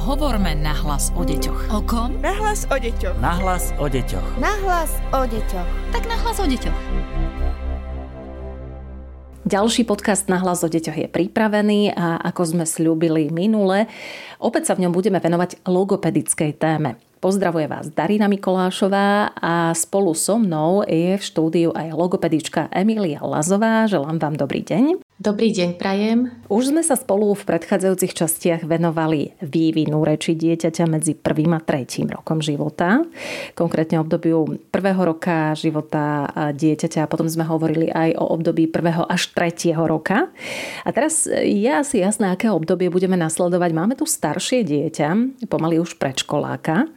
Hovorme nahlas o deťoch. O kom? Nahlas o deťoch. Nahlas o deťoch. Nahlas o deťoch. Tak nahlas o deťoch. Ďalší podcast na hlas o deťoch je pripravený a ako sme slúbili minule, opäť sa v ňom budeme venovať logopedickej téme. Pozdravuje vás Darina Mikolášová a spolu so mnou je v štúdiu aj logopedička Emília Lazová. Želám vám dobrý deň. Dobrý deň, Prajem. Už sme sa spolu v predchádzajúcich častiach venovali vývinu reči dieťaťa medzi prvým a tretím rokom života. Konkrétne obdobiu prvého roka života dieťaťa a potom sme hovorili aj o období prvého až tretieho roka. A teraz je asi jasné, aké obdobie budeme nasledovať. Máme tu staršie dieťa, pomaly už predškoláka.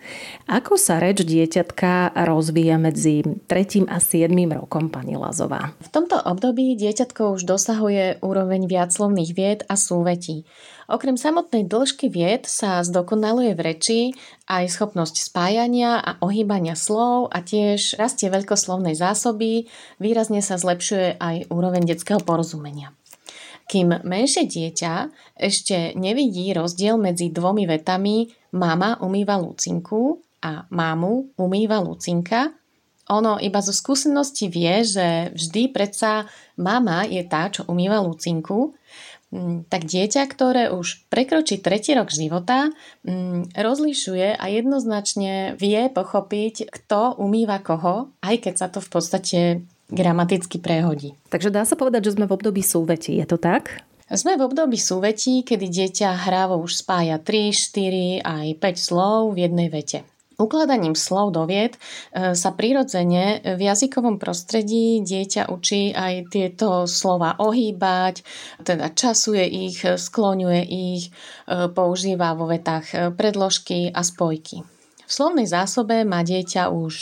Ako sa reč dieťatka rozvíja medzi tretím a siedmým rokom, pani Lazová? V tomto období dieťatko už dosahuje úroveň viaclovných vied a súvetí. Okrem samotnej dĺžky vied sa zdokonaluje v reči aj schopnosť spájania a ohýbania slov a tiež rastie veľkoslovnej zásoby, výrazne sa zlepšuje aj úroveň detského porozumenia. Kým menšie dieťa ešte nevidí rozdiel medzi dvomi vetami mama umýva Lucinku a mamu umýva Lucinka, ono iba zo skúsenosti vie, že vždy predsa mama je tá, čo umýva Lucinku, tak dieťa, ktoré už prekročí tretí rok života, mm, rozlišuje a jednoznačne vie pochopiť, kto umýva koho, aj keď sa to v podstate gramaticky prehodí. Takže dá sa povedať, že sme v období súveti, je to tak? Sme v období súvetí, kedy dieťa hrávo už spája 3, 4 aj 5 slov v jednej vete. Ukladaním slov do vied e, sa prirodzene v jazykovom prostredí dieťa učí aj tieto slova ohýbať, teda časuje ich, skloňuje ich, e, používa vo vetách e, predložky a spojky. V slovnej zásobe má dieťa už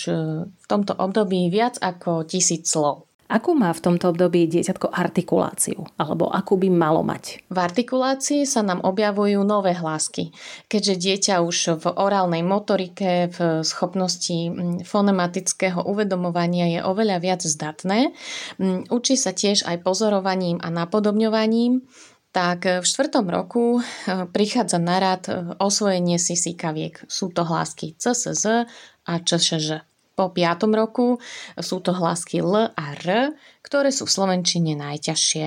v tomto období viac ako tisíc slov. Akú má v tomto období dieťatko artikuláciu? Alebo akú by malo mať? V artikulácii sa nám objavujú nové hlásky. Keďže dieťa už v orálnej motorike, v schopnosti mm, fonematického uvedomovania je oveľa viac zdatné, mm, učí sa tiež aj pozorovaním a napodobňovaním, tak v štvrtom roku eh, prichádza na rad eh, osvojenie si sikaviek. Sú to hlásky CSZ a ČŠŽ. Po piatom roku sú to hlasky L a R, ktoré sú v slovenčine najťažšie.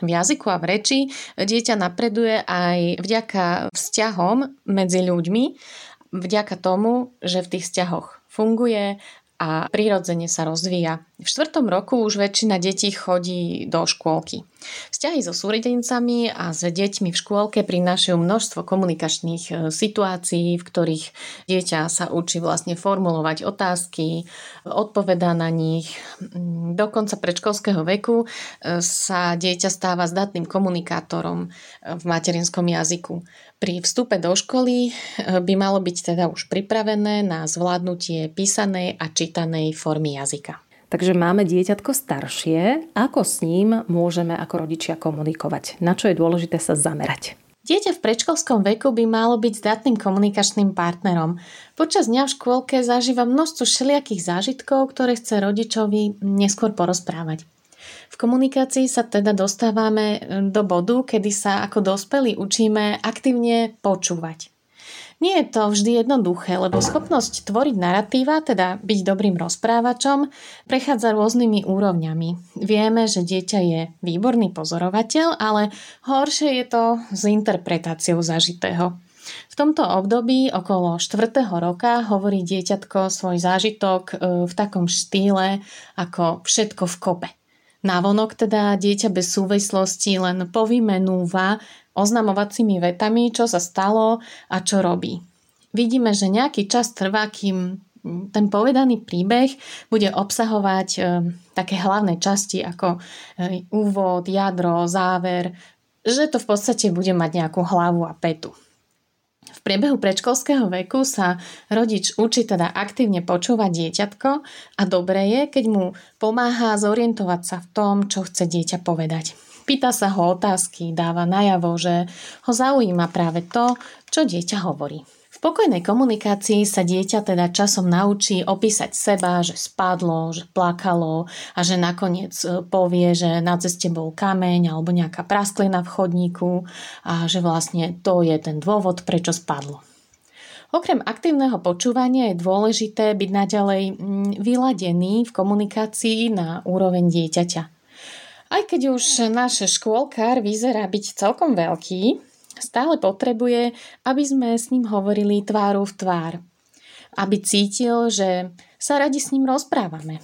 V jazyku a v reči dieťa napreduje aj vďaka vzťahom medzi ľuďmi, vďaka tomu, že v tých vzťahoch funguje a prirodzene sa rozvíja. V štvrtom roku už väčšina detí chodí do škôlky. Vzťahy so súrodencami a s deťmi v škôlke prinášajú množstvo komunikačných e, situácií, v ktorých dieťa sa učí vlastne formulovať otázky, odpovedá na nich. Mm, do konca predškolského veku e, sa dieťa stáva zdatným komunikátorom e, v materinskom jazyku. Pri vstupe do školy by malo byť teda už pripravené na zvládnutie písanej a čítanej formy jazyka. Takže máme dieťatko staršie. Ako s ním môžeme ako rodičia komunikovať? Na čo je dôležité sa zamerať? Dieťa v predškolskom veku by malo byť zdatným komunikačným partnerom. Počas dňa v škôlke zažíva množstvo všelijakých zážitkov, ktoré chce rodičovi neskôr porozprávať. V komunikácii sa teda dostávame do bodu, kedy sa ako dospelí učíme aktívne počúvať. Nie je to vždy jednoduché, lebo schopnosť tvoriť narratíva, teda byť dobrým rozprávačom, prechádza rôznymi úrovňami. Vieme, že dieťa je výborný pozorovateľ, ale horšie je to s interpretáciou zažitého. V tomto období okolo 4. roka hovorí dieťatko svoj zážitok e, v takom štýle ako všetko v kope. Navonok teda dieťa bez súvislosti len povymenúva oznamovacími vetami, čo sa stalo a čo robí. Vidíme, že nejaký čas trvá, kým ten povedaný príbeh bude obsahovať e, také hlavné časti ako e, úvod, jadro, záver, že to v podstate bude mať nejakú hlavu a petu. V priebehu predškolského veku sa rodič učí teda aktívne počúvať dieťatko a dobre je, keď mu pomáha zorientovať sa v tom, čo chce dieťa povedať. Pýta sa ho otázky, dáva najavo, že ho zaujíma práve to, čo dieťa hovorí. V spokojnej komunikácii sa dieťa teda časom naučí opísať seba, že spadlo, že plakalo a že nakoniec e, povie, že na ceste bol kameň alebo nejaká prasklina v chodníku a že vlastne to je ten dôvod, prečo spadlo. Okrem aktívneho počúvania je dôležité byť naďalej mm, vyladený v komunikácii na úroveň dieťaťa. Aj keď už náš škôlkár vyzerá byť celkom veľký, stále potrebuje, aby sme s ním hovorili tváru v tvár. Aby cítil, že sa radi s ním rozprávame.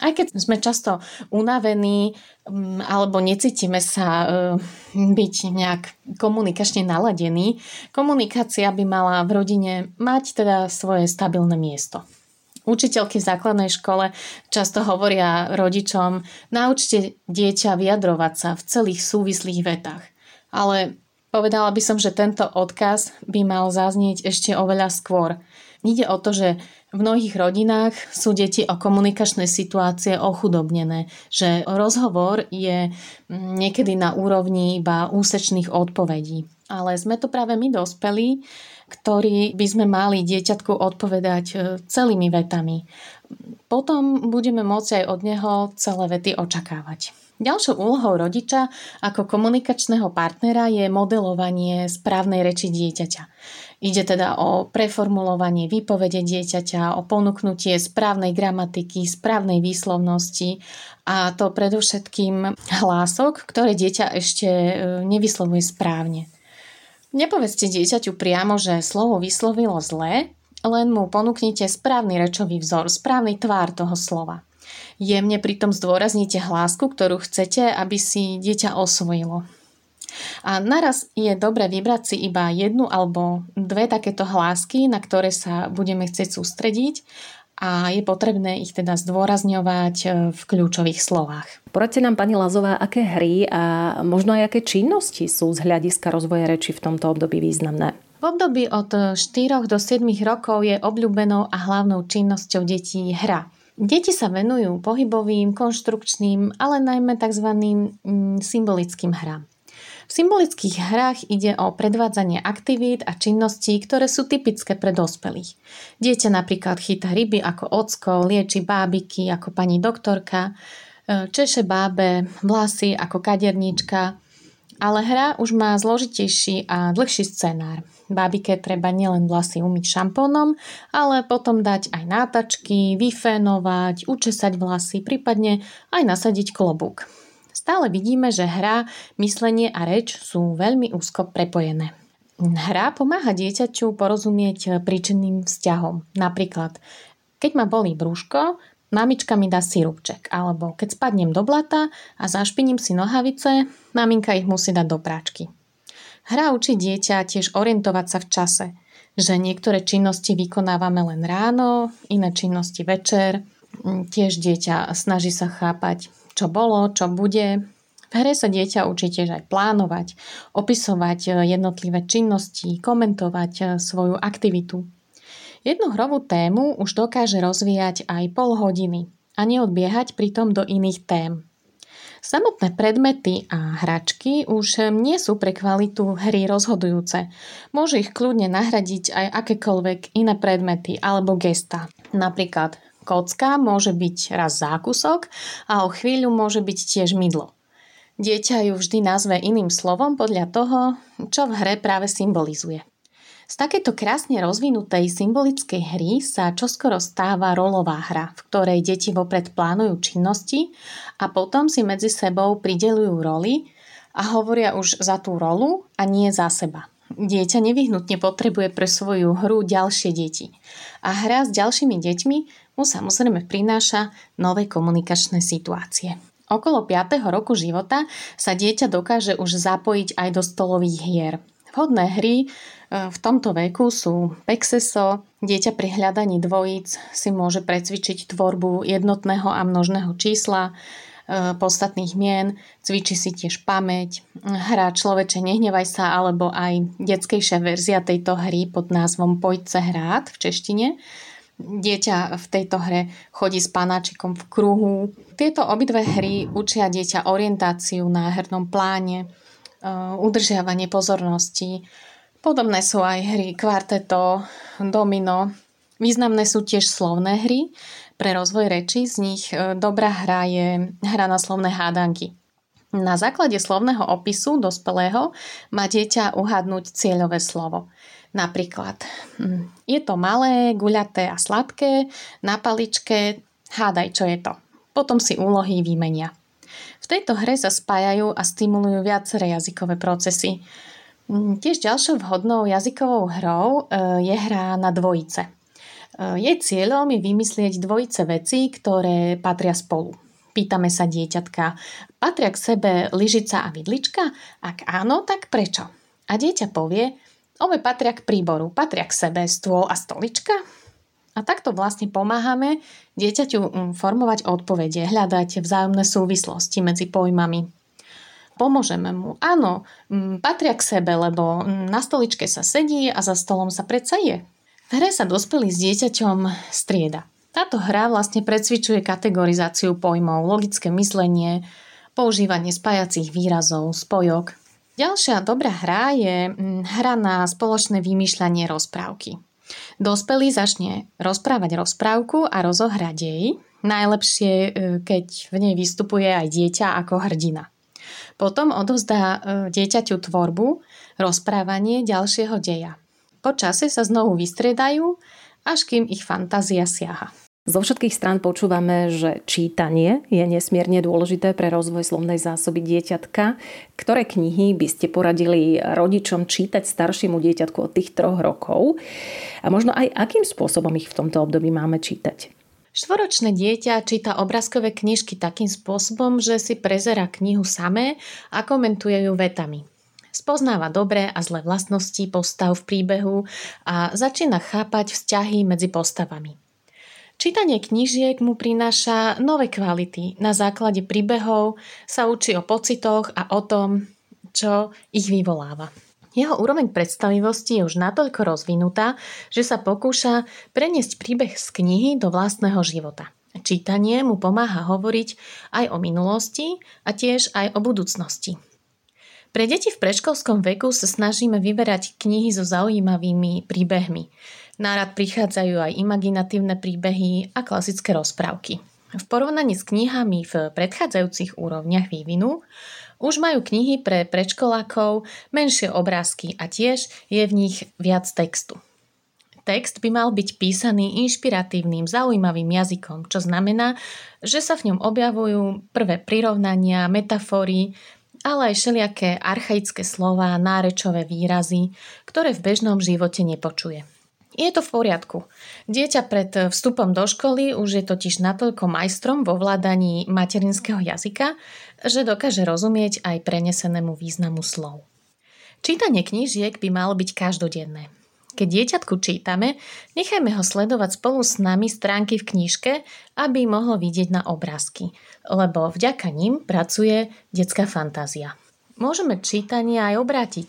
Aj keď sme často unavení mm, alebo necítime sa e, byť nejak komunikačne naladení, komunikácia by mala v rodine mať teda svoje stabilné miesto. Učiteľky v základnej škole často hovoria rodičom, naučte dieťa vyjadrovať sa v celých súvislých vetách. Ale povedala by som, že tento odkaz by mal zaznieť ešte oveľa skôr. Ide o to, že v mnohých rodinách sú deti o komunikačnej situácie ochudobnené, že rozhovor je niekedy na úrovni iba úsečných odpovedí. Ale sme to práve my dospelí, ktorí by sme mali dieťatku odpovedať e, celými vetami. Potom budeme môcť aj od neho celé vety očakávať. Ďalšou úlohou rodiča ako komunikačného partnera je modelovanie správnej reči dieťaťa. Ide teda o preformulovanie výpovede dieťaťa, o ponúknutie správnej gramatiky, správnej výslovnosti a to predovšetkým hlások, ktoré dieťa ešte e, nevyslovuje správne. Nepovedzte dieťaťu priamo, že slovo vyslovilo zle, len mu ponúknite správny rečový vzor, správny tvár toho slova. Jemne pritom zdôraznite hlásku, ktorú chcete, aby si dieťa osvojilo. A naraz je dobre vybrať si iba jednu alebo dve takéto hlásky, na ktoré sa budeme chcieť sústrediť a je potrebné ich teda zdôrazňovať e, v kľúčových slovách. Poradte nám, pani Lazová, aké hry a možno aj aké činnosti sú z hľadiska rozvoja reči v tomto období významné? V období od 4 do 7 rokov je obľúbenou a hlavnou činnosťou detí hra. Deti sa venujú pohybovým, konštrukčným, ale najmä tzv. Mm, symbolickým hrám. V symbolických hrách ide o predvádzanie aktivít a činností, ktoré sú typické pre dospelých. Dieťa napríklad chytá ryby ako ocko, lieči bábiky ako pani doktorka, e, češe bábe, vlasy ako kaderníčka, ale hra už má zložitejší a dlhší scenár. Bábike treba nielen vlasy umyť šampónom, ale potom dať aj nátačky, vyfénovať, učesať vlasy, prípadne aj nasadiť klobúk stále vidíme, že hra, myslenie a reč sú veľmi úzko prepojené. Hra pomáha dieťaťu porozumieť príčinným vzťahom. Napríklad, keď ma bolí brúško, mamička mi dá sirupček, alebo keď spadnem do blata a zašpiním si nohavice, maminka ich musí dať do práčky. Hra učí dieťa tiež orientovať sa v čase, že niektoré činnosti vykonávame len ráno, iné činnosti večer. Tiež dieťa snaží sa chápať čo bolo, čo bude. V hre sa dieťa učí tiež aj plánovať, opisovať e, jednotlivé činnosti, komentovať e, svoju aktivitu. Jednu hrovú tému už dokáže rozvíjať aj pol hodiny a neodbiehať pritom do iných tém. Samotné predmety a hračky už nie sú pre kvalitu hry rozhodujúce. Môže ich kľudne nahradiť aj akékoľvek iné predmety alebo gesta. Napríklad Kocka môže byť raz zákusok a o chvíľu môže byť tiež mydlo. Dieťa ju vždy nazve iným slovom podľa toho, čo v hre práve symbolizuje. Z takéto krásne rozvinutej symbolickej hry sa čoskoro stáva rolová hra, v ktorej deti vopred plánujú činnosti a potom si medzi sebou pridelujú roli a hovoria už za tú rolu a nie za seba. Dieťa nevyhnutne potrebuje pre svoju hru ďalšie deti. A hra s ďalšími deťmi mu samozrejme prináša nové komunikačné situácie. Okolo 5. roku života sa dieťa dokáže už zapojiť aj do stolových hier. Vhodné hry e, v tomto veku sú Pexeso, dieťa pri hľadaní dvojíc si môže precvičiť tvorbu jednotného a množného čísla, e, podstatných mien, cvičí si tiež pamäť, hra Človeče nehnevaj sa alebo aj detskejšia verzia tejto hry pod názvom Pojďce hrát v češtine Dieťa v tejto hre chodí s panáčikom v kruhu. Tieto obidve hry učia dieťa orientáciu na hernom pláne, e, udržiavanie pozornosti, Podobné sú aj hry kvarteto, domino. Významné sú tiež slovné hry pre rozvoj reči. Z nich e, dobrá hra je hra na slovné hádanky. Na základe slovného opisu dospelého má dieťa uhadnúť cieľové slovo. Napríklad, hm, je to malé, guľaté a sladké, na paličke, hádaj, čo je to. Potom si úlohy vymenia. V tejto hre sa spájajú a stimulujú viaceré jazykové procesy. Mm, tiež ďalšou vhodnou jazykovou hrou e, je hra na dvojice. E, jej cieľom je vymyslieť dvojice vecí, ktoré patria spolu. Pýtame sa dieťatka, patria k sebe lyžica a vidlička? Ak áno, tak prečo? A dieťa povie, obe patria k príboru, patria k sebe stôl a stolička? A takto vlastne pomáhame dieťaťu mm, formovať odpovede, hľadať vzájomné súvislosti medzi pojmami, pomôžeme mu. Áno, mm, patria k sebe, lebo mm, na stoličke sa sedí a za stolom sa predsa je. V hre sa dospelý s dieťaťom strieda. Táto hra vlastne precvičuje kategorizáciu pojmov, logické myslenie, používanie spájacích výrazov, spojok. Ďalšia dobrá hra je mm, hra na spoločné vymýšľanie rozprávky. Dospelý začne rozprávať rozprávku a rozohrať jej, najlepšie e, keď v nej vystupuje aj dieťa ako hrdina. Potom odovzdá e, dieťaťu tvorbu, rozprávanie ďalšieho deja. Po čase sa znovu vystriedajú, až kým ich fantázia siaha. Zo všetkých strán počúvame, že čítanie je nesmierne dôležité pre rozvoj slovnej zásoby dieťatka. Ktoré knihy by ste poradili rodičom čítať staršiemu dieťatku od tých troch rokov? A možno aj akým spôsobom ich v tomto období máme čítať? Štvoročné dieťa číta obrázkové knižky takým spôsobom, že si prezera knihu samé a komentuje ju vetami. Spoznáva dobré a zlé vlastnosti postav v príbehu a začína chápať vzťahy medzi postavami. Čítanie knižiek mu prináša nové kvality. Na základe príbehov sa učí o pocitoch a o tom, čo ich vyvoláva. Jeho úroveň predstavivosti je už natoľko rozvinutá, že sa pokúša preniesť príbeh z knihy do vlastného života. Čítanie mu pomáha hovoriť aj o minulosti a tiež aj o budúcnosti. Pre deti v predškolskom veku sa snažíme vyberať knihy so zaujímavými príbehmi. Nárad prichádzajú aj imaginatívne príbehy a klasické rozprávky. V porovnaní s knihami v predchádzajúcich úrovniach vývinu už majú knihy pre predškolákov menšie obrázky a tiež je v nich viac textu. Text by mal byť písaný inšpiratívnym, zaujímavým jazykom, čo znamená, že sa v ňom objavujú prvé prirovnania, metafory, ale aj všelijaké archaické slova, nárečové výrazy, ktoré v bežnom živote nepočuje. Je to v poriadku. Dieťa pred vstupom do školy už je totiž natoľko majstrom vo vládaní materinského jazyka, že dokáže rozumieť aj prenesenému významu slov. Čítanie knížiek by malo byť každodenné. Keď dieťatku čítame, nechajme ho sledovať spolu s nami stránky v knižke, aby mohlo vidieť na obrázky, lebo vďaka ním pracuje detská fantázia. Môžeme čítanie aj obrátiť,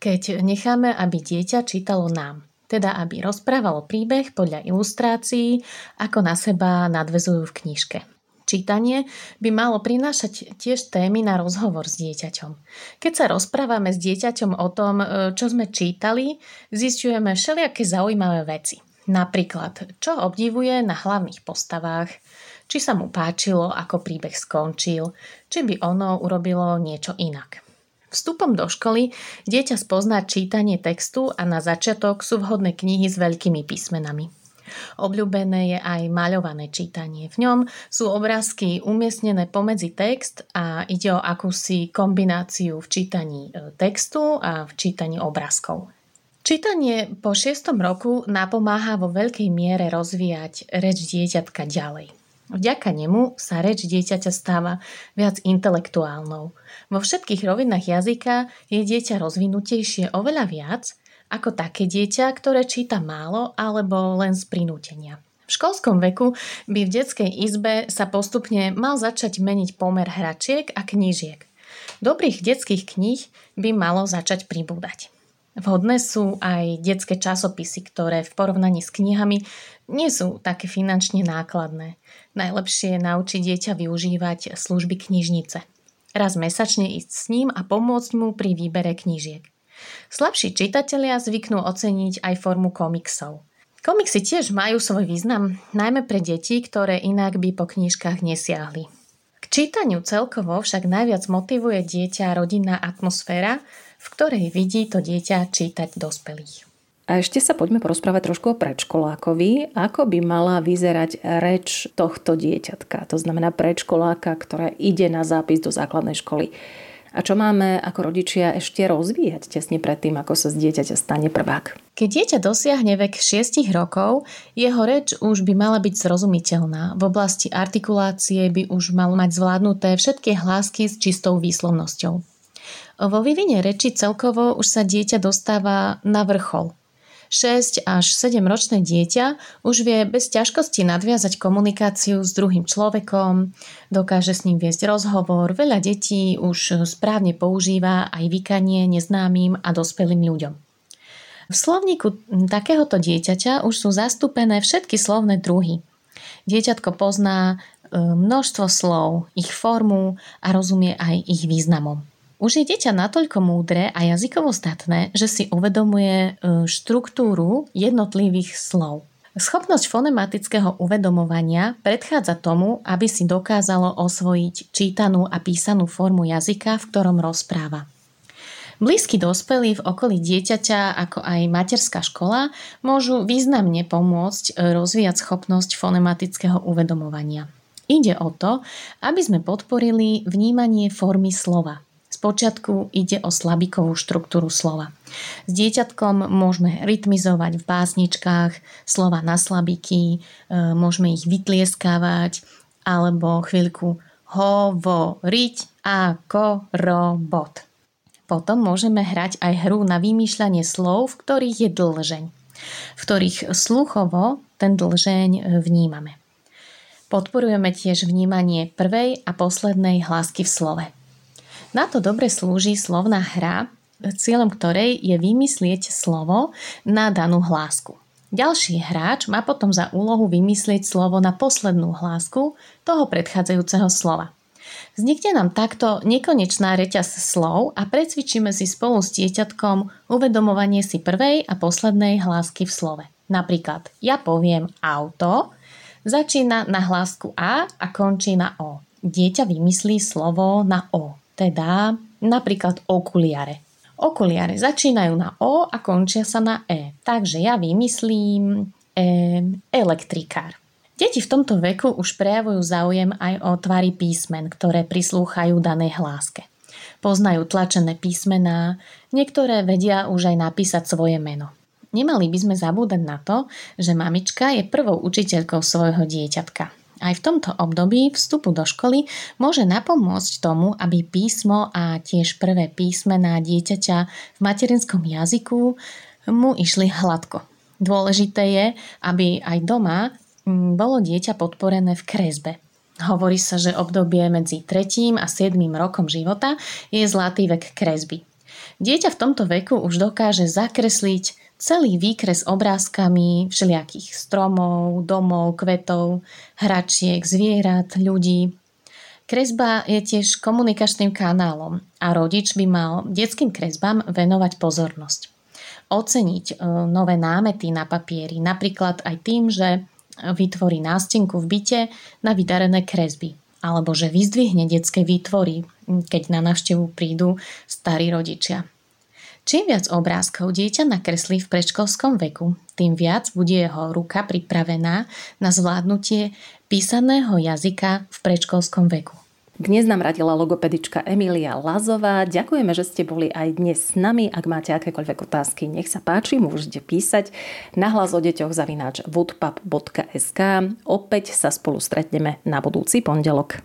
keď necháme, aby dieťa čítalo nám, teda aby rozprávalo príbeh podľa ilustrácií, ako na seba nadvezujú v knižke. Čítanie by malo prinášať tiež témy na rozhovor s dieťaťom. Keď sa rozprávame s dieťaťom o tom, e, čo sme čítali, zistujeme všelijaké zaujímavé veci. Napríklad, čo obdivuje na hlavných postavách, či sa mu páčilo, ako príbeh skončil, či by ono urobilo niečo inak. Vstupom do školy dieťa spozná čítanie textu a na začiatok sú vhodné knihy s veľkými písmenami. Obľúbené je aj maľované čítanie. V ňom sú obrázky umiestnené pomedzi text a ide o akúsi kombináciu v čítaní e, textu a v čítaní obrázkov. Čítanie po šiestom roku napomáha vo veľkej miere rozvíjať reč dieťatka ďalej. Vďaka nemu sa reč dieťaťa stáva viac intelektuálnou. Vo všetkých rovinách jazyka je dieťa rozvinutejšie oveľa viac ako také dieťa, ktoré číta málo alebo len z prinútenia. V školskom veku by v detskej izbe sa postupne mal začať meniť pomer hračiek a knížiek. Dobrých detských kníh by malo začať pribúdať. Vhodné sú aj detské časopisy, ktoré v porovnaní s knihami nie sú také finančne nákladné. Najlepšie je naučiť dieťa využívať služby knižnice. Raz mesačne ísť s ním a pomôcť mu pri výbere knížiek. Slabší čitatelia zvyknú oceniť aj formu komiksov. Komiksy tiež majú svoj význam, najmä pre deti, ktoré inak by po knižkách nesiahli. K čítaniu celkovo však najviac motivuje dieťa rodinná atmosféra, v ktorej vidí to dieťa čítať dospelých. A ešte sa poďme porozprávať trošku o predškolákovi. Ako by mala vyzerať reč tohto dieťatka? To znamená predškoláka, ktoré ide na zápis do základnej školy. A čo máme ako rodičia ešte rozvíjať tesne predtým, ako sa z dieťaťa stane prvák? Keď dieťa dosiahne vek 6 rokov, jeho reč už by mala byť zrozumiteľná. V oblasti artikulácie by už mal mať zvládnuté všetky hlásky s čistou výslovnosťou. Vo vývine reči celkovo už sa dieťa dostáva na vrchol. 6 až 7 ročné dieťa už vie bez ťažkosti nadviazať komunikáciu s druhým človekom, dokáže s ním viesť rozhovor, veľa detí už správne používa aj vykanie neznámym a dospelým ľuďom. V slovníku takéhoto dieťaťa už sú zastúpené všetky slovné druhy. Dieťatko pozná e, množstvo slov, ich formu a rozumie aj ich významom. Už je dieťa natoľko múdre a jazykovo statné, že si uvedomuje e, štruktúru jednotlivých slov. Schopnosť fonematického uvedomovania predchádza tomu, aby si dokázalo osvojiť čítanú a písanú formu jazyka, v ktorom rozpráva. Blízky dospelí v okolí dieťaťa, ako aj materská škola, môžu významne pomôcť e, rozvíjať schopnosť fonematického uvedomovania. Ide o to, aby sme podporili vnímanie formy slova – Spočiatku ide o slabikovú štruktúru slova. S dieťatkom môžeme rytmizovať v básničkách slova na slabiky, e, môžeme ich vytlieskávať alebo chvíľku hovoriť ako robot. Potom môžeme hrať aj hru na vymýšľanie slov, v ktorých je dlžeň, v ktorých sluchovo ten dlžeň vnímame. Podporujeme tiež vnímanie prvej a poslednej hlásky v slove. Na to dobre slúži slovná hra, cieľom ktorej je vymyslieť slovo na danú hlásku. Ďalší hráč má potom za úlohu vymyslieť slovo na poslednú hlásku toho predchádzajúceho slova. Vznikne nám takto nekonečná reťaz slov a precvičíme si spolu s dieťatkom uvedomovanie si prvej a poslednej hlásky v slove. Napríklad ja poviem auto, začína na hlásku A a končí na O. Dieťa vymyslí slovo na O teda napríklad okuliare. Okuliare začínajú na O a končia sa na E. Takže ja vymyslím e, elektrikár. Deti v tomto veku už prejavujú záujem aj o tvary písmen, ktoré prislúchajú danej hláske. Poznajú tlačené písmená, niektoré vedia už aj napísať svoje meno. Nemali by sme zabúdať na to, že mamička je prvou učiteľkou svojho dieťatka. Aj v tomto období vstupu do školy môže napomôcť tomu, aby písmo a tiež prvé písmená dieťaťa v materinskom jazyku mu išli hladko. Dôležité je, aby aj doma mm, bolo dieťa podporené v kresbe. Hovorí sa, že obdobie medzi 3. a 7. rokom života je zlatý vek kresby. Dieťa v tomto veku už dokáže zakresliť celý výkres obrázkami všelijakých stromov, domov, kvetov, hračiek, zvierat, ľudí. Kresba je tiež komunikačným kanálom a rodič by mal detským kresbám venovať pozornosť. Oceniť e, nové námety na papieri, napríklad aj tým, že vytvorí nástenku v byte na vydarené kresby, alebo že vyzdvihne detské výtvory, keď na návštevu prídu starí rodičia. Čím viac obrázkov dieťa nakreslí v predškolskom veku, tým viac bude jeho ruka pripravená na zvládnutie písaného jazyka v predškolskom veku. Dnes nám radila logopedička Emilia Lazová. Ďakujeme, že ste boli aj dnes s nami. Ak máte akékoľvek otázky, nech sa páči, môžete písať na hlas o deťoch zavináč woodpub.sk. Opäť sa spolu stretneme na budúci pondelok.